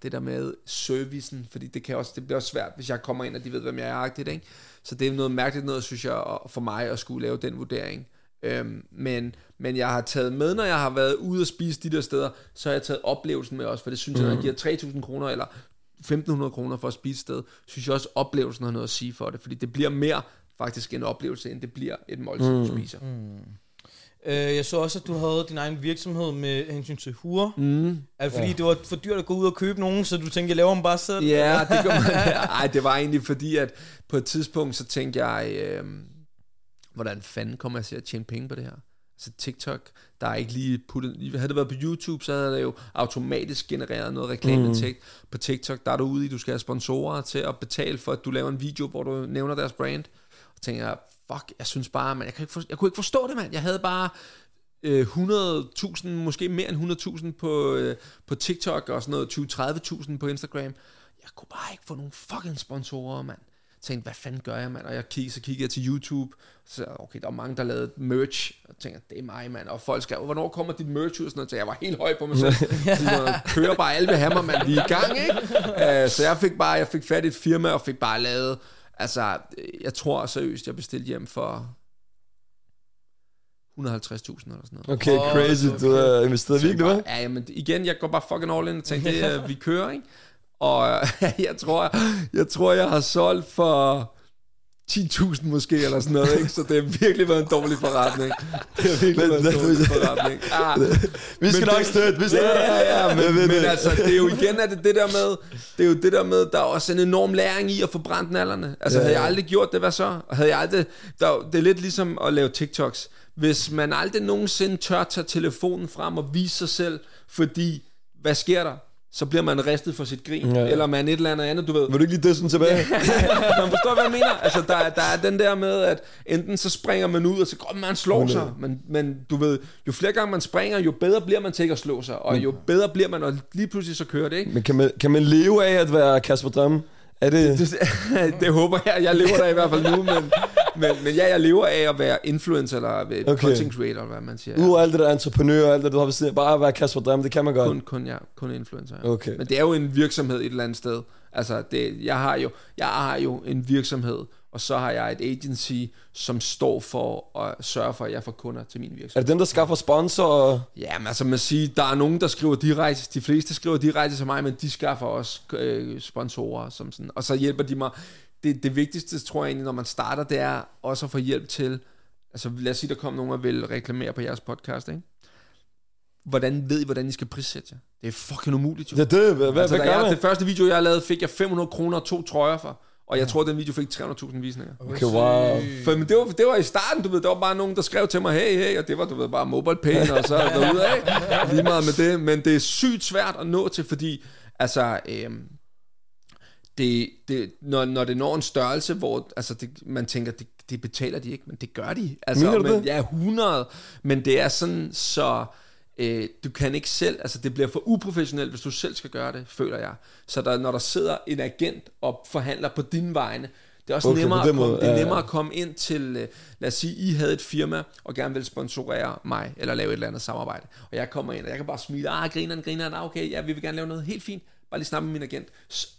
det der med servicen, fordi det, kan også, det bliver også svært, hvis jeg kommer ind, og de ved, hvem jeg er, agtigt, ikke? Så det er noget mærkeligt noget, synes jeg, for mig at skulle lave den vurdering. Øhm, men, men jeg har taget med, når jeg har været ude og spise de der steder, så har jeg taget oplevelsen med også, for det synes jeg, når jeg giver 3.000 kroner, eller 1.500 kroner for at spise et sted, synes jeg også, oplevelsen har noget at sige for det, fordi det bliver mere faktisk en oplevelse, end det bliver et måltid, du spiser. Øh, jeg så også, at du havde din egen virksomhed med hensyn til huer. Mm. Det fordi, det var for dyrt at gå ud og købe nogen, så du tænkte, jeg laver dem bare selv? Ja, det gør man. Ej, det var egentlig fordi, at på et tidspunkt, så tænkte jeg, øh, hvordan fanden kommer jeg til at tjene penge på det her? Altså TikTok, der er ikke lige puttet... Havde det været på YouTube, så havde det jo automatisk genereret noget reklame mm. På TikTok, der er du ude i, du skal have sponsorer til at betale for, at du laver en video, hvor du nævner deres brand. Og tænker jeg, fuck, jeg synes bare, man, jeg, kan ikke for, jeg kunne ikke forstå det, mand. Jeg havde bare øh, 100.000, måske mere end 100.000 på, øh, på TikTok, og sådan noget 20-30.000 på Instagram. Jeg kunne bare ikke få nogle fucking sponsorer, mand. Tænkte, hvad fanden gør jeg, mand? Og jeg kiggede, så kiggede jeg til YouTube, så okay, der var mange, der lavede merch, og jeg tænkte, det er mig, mand. Og folk skrev, hvornår kommer dit merch ud? og Sådan noget, så jeg var helt høj på mig selv. Så kører bare, alle have mig, mand. Vi er i gang, ikke? Uh, så jeg fik bare, jeg fik fat i et firma, og fik bare lavet, altså, jeg tror seriøst, jeg bestilte hjem for 150.000 eller sådan noget. Okay, Åh, crazy. Du har investeret virkelig, hvad? Ja, jamen, igen, jeg går bare fucking all in og tænker, det, vi kører, ikke? Og jeg tror, jeg tror, jeg har solgt for 10.000 måske, eller sådan noget, ikke? Så det har virkelig været en dårlig forretning. Det har virkelig Men- været en dårlig forretning. Ah, Vi skal Men nok støtte, vi Ja, ja, ja, men, men det. altså, det er jo igen, at det, det der med, det er jo det der med, der er også en enorm læring i at få brændt nallerne. Altså, Ja, havde jeg aldrig gjort det, hvad så? Og Havde jeg aldrig, der, det er lidt ligesom at lave TikToks. Hvis man aldrig nogensinde tør tage telefonen frem og vise sig selv, fordi, hvad sker der? Så bliver man ristet for sit grin, Ja. ja. eller man et eller andet andet, du ved. Vil du ikke lige det sådan tilbage? man forstår, hvad jeg mener. Altså, der, er- der er den der med, at enten så springer man ud, og så går man slår Men, sig. Men, men du ved, jo flere gange man springer, jo bedre bliver man til ikke at slå sig. Og jo bedre bliver man, og lige pludselig så kører det, ikke? Men kan man, kan man leve af at være Kasper Drømme? Er det... Det, det håber jeg. Jeg lever der i hvert fald nu, men, men, men ja, jeg lever af at være influencer, eller okay. Content creator, eller hvad man siger. Ud af alt det der entreprenør og alt det, du har ved siden bare at være Kasper Drømme, det kan man godt. Kun, kun, ja, kun influencer. Ja. Okay. Men det er jo en virksomhed et eller andet sted. Altså, det, jeg, har jo, jeg har jo en virksomhed, og så har jeg et agency, som står for at sørge for, at jeg får kunder til min Er virksomhed. det dem, der skaffer sponsor? Ja, men altså man siger, der er nogen, der skriver direkte, de fleste skriver direkte til mig, men de skaffer også øh, sponsorer, som sådan, og så hjælper de mig. Det, det vigtigste, tror jeg egentlig, når man starter, det er også at få hjælp til, altså lad os sige, der kommer nogen og vil reklamere på jeres podcast, ikke? Hvordan ved I, hvordan I skal prissætte jer? Det er fucking umuligt, jo. Det er det. Hvad, altså, hvad gør jeg, man? det første video, jeg lavede, fik jeg 500 kroner og to trøjer for. Og jeg tror, den video fik 300.000 visninger. Okay, wow. For, men det var, det var i starten, du ved, der var bare nogen, der skrev til mig, hey, hey, og det var, du ved, bare mobile pay, og så derude af. Lige meget med det, men det er sygt svært at nå til, fordi, altså, øhm, det, det, når, når det når en størrelse, hvor altså det, man tænker, det, det betaler de ikke, men det gør de. Altså, Mener du men, det? Ja, 100, men det er sådan, så øh, du kan ikke selv, altså det bliver for uprofessionelt, hvis du selv skal gøre det, føler jeg. Så der, når der sidder en agent og forhandler på dine vegne, det er også Okay, nemmere, at komme, måde, det er ja, ja. nemmere at komme ind til, øh, lad os sige, I havde et firma, og gerne vil sponsorere mig, eller lave et eller andet samarbejde. Og jeg kommer ind, og jeg kan bare smile, ah, grineren, grineren, ah, okay, ja, vi vil gerne lave noget helt fint. Bare lige snakke med min agent.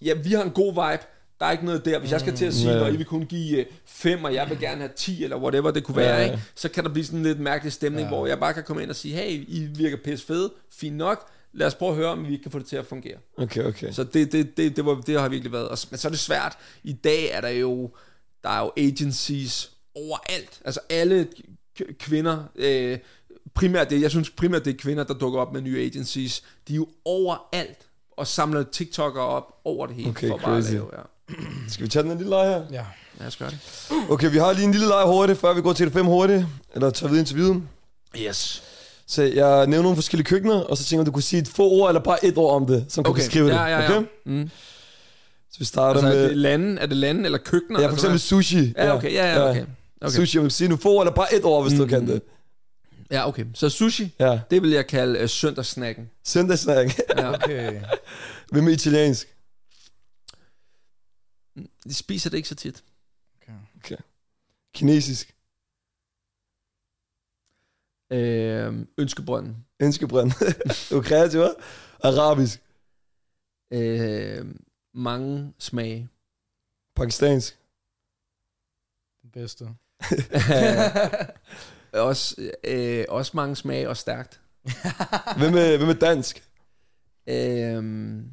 Ja, vi har en god vibe, der er ikke noget der. Hvis jeg skal til at sige, Ja. når I vil kun give 5, og jeg vil gerne have 10, eller whatever det kunne være, Ja. ikke? så kan der blive sådan en lidt mærkelig stemning, hvor jeg bare kan komme ind og sige, hey, I virker pisse fede, fint nok, lad os prøve at høre, om vi kan få det til at fungere. Okay, okay. Så det, det, det, det, var, det har virkelig været. Og, men så er det svært. I dag er der jo, der er jo agencies overalt. Altså alle kvinder, øh, primært det, jeg synes primært det er kvinder, der dukker op med nye agencies. De er jo overalt og samler TikTokere op over det hele. Okay, for bare at crazy. lave, ja. Skal vi tage den her lille leg her? Ja. Lad os gøre det. Okay, vi har lige en lille leg hurtigt, før vi går til det fem hurtigt. Eller tager videre interviewet. Yes. Så jeg nævner nogle forskellige køkkener, og så tænker jeg, du kunne sige et få ord, eller bare et ord om det, som kan Okay, beskrive ja, det. ja, ja. Okay? Mm. Så vi starter Altså, er med... det lande, er det lande eller køkkener? Ja, for eksempel sushi. Ja, okay, ja, ja, okay. okay. Sushi, om du kan sige nu få ord, eller bare et ord, hvis du Mm. kan det. Ja, okay. Så sushi, Ja. det vil jeg kalde uh, søndagssnacken. Søndagssnack. Ja. Okay. Hvem er italiensk? De spiser det ikke så tit. Kinesisk. Øh, ønskebrønden. Ønskebrønd. du er kreativ, hva'? Arabisk. Øh, mange smage. Pakistansk. Den bedste. også, øh, også mange smage og stærkt. Hvem er, hvem er dansk? Øh,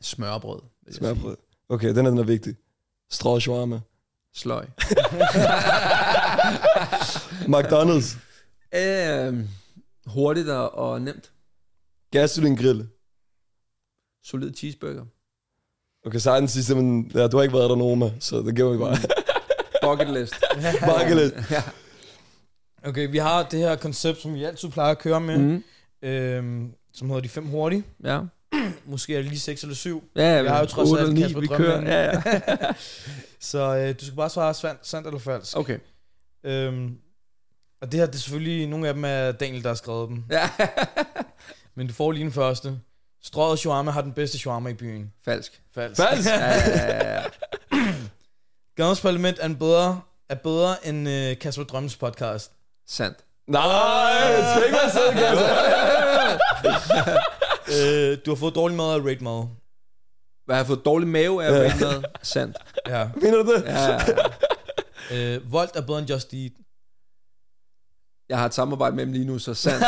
smørbrød. Smørbrød. Okay, den er, den er vigtig. Strå shawarma. Sløj. McDonald's. øh, hurtigt og, og nemt. Gasolin grill. Solid cheeseburger. Okay, så er den sidste, men ja, du har ikke været der, Noma, så det gjorde vi bare. Bucket list. Bakke lidt. ja. Okay, vi har det her koncept, som vi altid plejer at køre med, mm. Mm. øhm, som hedder de fem hurtige. Ja. Måske er det lige seks eller syv. Ja, Vi har jo trods alt Kasper vi Drømme kører. Ja, ja. Så øh, du skal bare svare sandt, sandt eller falsk. Okay. Øhm, og det her, det er selvfølgelig, nogle af dem er Daniel, der har skrevet dem. Ja. Men du får lige den første. Strøget shawarma har den bedste shawarma i byen. Falsk. Falsk. Falsk? Ja, ja, ja, Parlament er, en bedre, er bedre end øh, Kasper Drømmes podcast. Sandt. Nej, det skal ikke være sådan, Kasper. Øh, du har fået dårlig mad af rate mad. Hvad har jeg fået dårlig mave af ja. med? Sandt. Ja. Mener du det? Ja. Øh, Volt er bedre end Just Eat. Jeg har et samarbejde med dem lige nu, så sandt.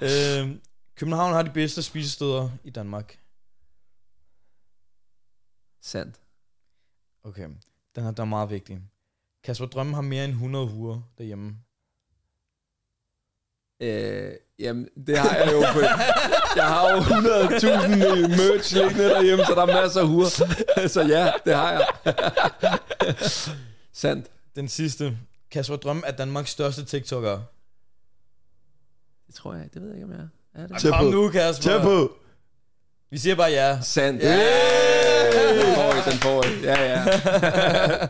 øh, København har de bedste spisesteder i Danmark. sandt. Okay, den er, der er meget vigtig. Kasper Drømme har mere end 100 huer derhjemme. Øh, jamen, det har jeg jo. På, jeg har jo 100.000 merch liggende derhjemme, så der er masser af huer. Så ja, det har jeg. Sandt. Den sidste. Kasper Drømme er Danmarks største TikToker. Det tror jeg, det ved jeg ikke, om jeg er. er det? Kom på. nu, Kasper. På. Vi siger bare ja. Sandt. Ja. Den får I, den får I. Ja, ja.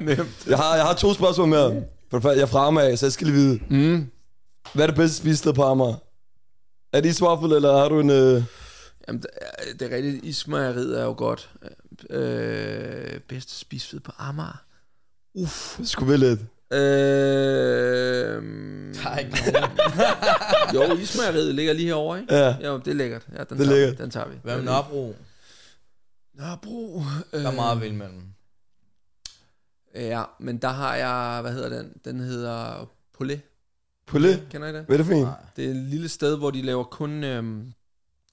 Nemt. Jeg har, jeg har to spørgsmål mere. For det første, jeg er fra Amager, så jeg skal lige vide. Mm. Hvad er det bedste spisested på Amager? Er det Iswaffel, eller har du en... Øh... Jamen, det er- det er rigtigt. Ismejeriet er jo godt. Øh, bedste spisfed på Amager. Uff. Skulle vælge et. Øh, Der er ikke nogen. jo, ismejeriet ligger lige herovre, ikke? Ja. Jo, det er lækkert. Ja, den Det er tager lækkert. Vi. Den tager vi. Hvad med Nørrebro? Nørrebro. Der er meget vel mellem. Ja, men der har jeg, hvad hedder den? Den hedder Poulet. Poulet? Kender I det? Hvad er det for en? Det er et lille sted, hvor de laver kun... Øhm,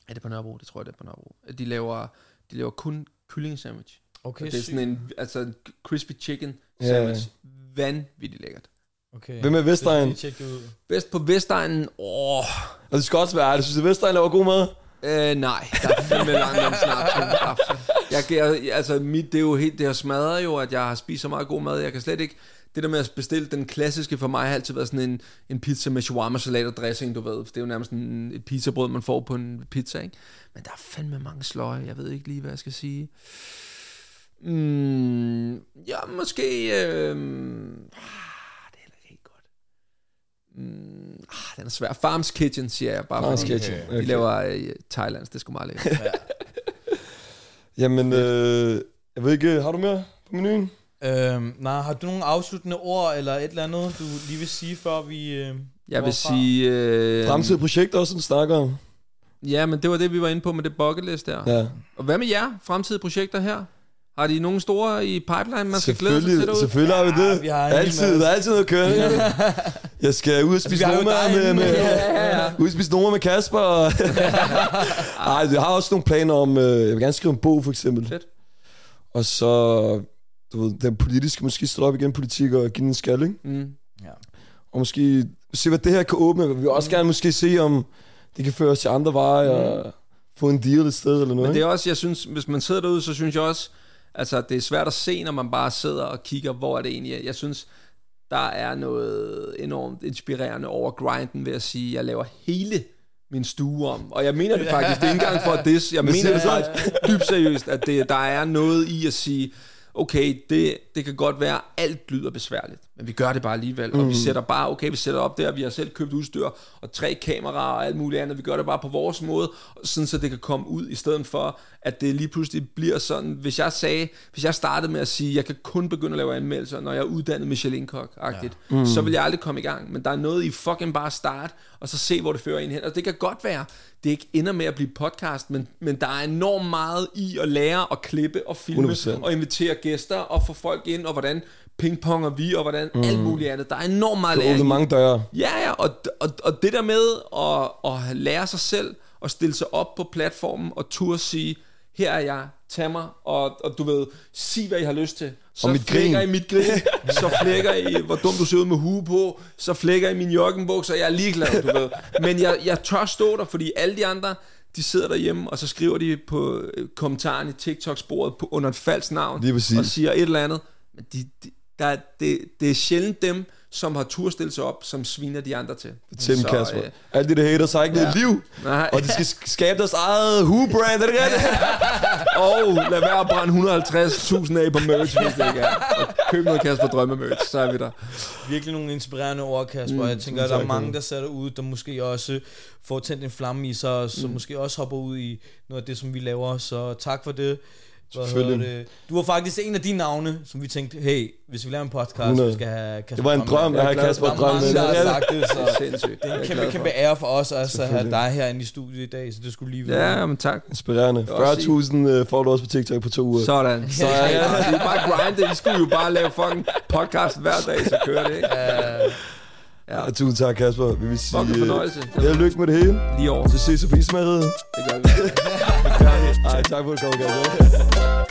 er det på Nørrebro? Det tror jeg, det er på Nørrebro. De laver, de laver kun kylling sandwich. Okay, det er sådan en, altså en crispy chicken Ja. sandwich. Vanvittigt lækkert. Okay. Hvem er Vestegn? Det skal vi lige tjekke det ud. Bedst på Vestegnen, åh, Og det skal også være ærligt. Synes du, Vestegn laver god mad? øh, nej, der er fandme langt om snart. Jeg, jeg, altså, mit, det er jo helt, det har smadret jo, at jeg har spist så meget god mad. Jeg kan slet ikke, det der med at bestille den klassiske for mig har altid været sådan en, en pizza med shawarma salat og dressing, du ved. Det er jo nærmest en, et pizzabrød, man får på en pizza, ikke? Men der er fandme mange sløje. Jeg ved ikke lige, hvad jeg skal sige. Mm, ja, måske... Øh. Mm, ah, den er svær. Farms Kitchen, siger jeg bare. Farms Kitchen, De okay. laver øh, Thailands, det sgu meget lækkert. Ja. Jamen, øh, jeg ved ikke, har du mere på menuen? Øhm, nej, har du nogle afsluttende ord eller et eller andet, du lige vil sige, før vi... Øh, Jeg vil fra? sige... Øh, Fremtidige projekter også, som du snakker om. Ja, men det var det, vi var inde på med det bucket list der. Ja. Ja. Og hvad med jer? Fremtidige projekter her? Har de nogle store i pipeline, man skal glæde sig til Selvfølgelig, derude? selvfølgelig har vi det. Ja, vi har altid, der er altid noget kørende. Jeg skal ud og spise jo nummer med, med, Ja, ja, ja. ud og spise nummer med Kasper. Ej, jeg har også nogle planer om, øh, jeg vil gerne skrive en bog for eksempel. Fedt. Og så, du ved, den politiske måske stå op igen, politik og give den en skal, ikke? Mm. ja. Og måske se, hvad det her kan åbne. Vi vil også gerne måske se, om det kan føre os til andre veje og få en deal et sted eller noget. Men det ikke? er også, jeg synes, hvis man sidder derude, så synes jeg også, altså det er svært at se, når man bare sidder og kigger, hvor er det egentlig. Jeg synes, der er noget enormt inspirerende over grinden ved at sige, jeg laver hele min stue om. Og jeg mener det faktisk, det er ikke engang for this, jeg Hvad mener det faktisk dybt seriøst, at det, der er noget i at sige, okay, det, det kan godt være, alt lyder besværligt, men vi gør det bare alligevel, og vi sætter bare, okay, vi sætter op der, vi har selv købt udstyr, og tre kameraer og alt muligt andet, vi gør det bare på vores måde, sådan så det kan komme ud, i stedet for, at det lige pludselig bliver sådan, hvis jeg sagde, hvis jeg startede med at sige, jeg kan kun begynde at lave anmeldelser, når jeg er uddannet Michelin-kok-agtigt, ja. mm. så vil jeg aldrig komme i gang, men der er noget i fucking bare start, og så se, hvor det fører en hen, og det kan godt være, det ikke ender med at blive podcast, men, men der er enormt meget i at lære at klippe og filme, 100%. og invitere gæster, og få folk ind, og hvordan pingponger vi, og hvordan mm. alt muligt andet. Der er enormt meget læring i. mange døre. Ja, ja, og, og, og det der med at, at lære sig selv, og stille sig op på platformen, og turde sige, her er jeg, tag mig, og, og du ved, sig hvad I har lyst til. Så Og mit flækker grin. I mit grin, så flækker I, hvor dum du ser ud med hue på, så flækker I min joggenbukser, jeg er ligeglad, du ved. Men jeg, jeg tør stå der, fordi alle de andre, de sidder derhjemme, og så skriver de på øh, kommentaren i TikTok-sporet på, under et falsk navn, og siger et eller andet. Men de, de, der, det, det er sjældent dem, som har tur stille sig op, som sviner de andre til. Dem, Så, Kasper. øh, Alt det, der haters har ikke noget ja. liv. Nej. Og de skal sk- skabe deres eget hue-brand, er det rigtigt? Og lad være at brænde 150.000 af på merch, hvis det ikke er. Og køb noget Kasper Drømme merch, så er vi der. Virkelig nogle inspirerende ord, Kasper. Mm, jeg tænker, tak, der er mange, der sætter ud, der måske også får tændt en flamme i sig, og som mm. måske også hopper ud i noget af det, som vi laver. Så tak for det. Selvfølgelig. det? Du var faktisk en af de navne, som vi tænkte, hey, hvis vi laver en podcast, 100. vi skal have Kasper Det var en Drømme drøm, med. at have Kasper Der er drøm mange, med. der Det har det. sagt det, så Det er det er Jeg en kæmpe, kæmpe for. ære for os også at have dig herinde i studiet i dag, så det skulle lige være. Ja, men tak. Inspirerende. Det er også 40.000 øh, followers på TikTok på to uger. Sådan. Så ja, ja. Det er bare grinde. I skulle jo bare lave fucking podcast hver dag, så kører det, ikke? Ja, tusind tak, Kasper. Vi vil sige... Fucking fornøjelse. Held og lykke med det hele. Lige over. Så ses vi på ismærket. Det gør vi. Ej, tak for at du kom, Kasper.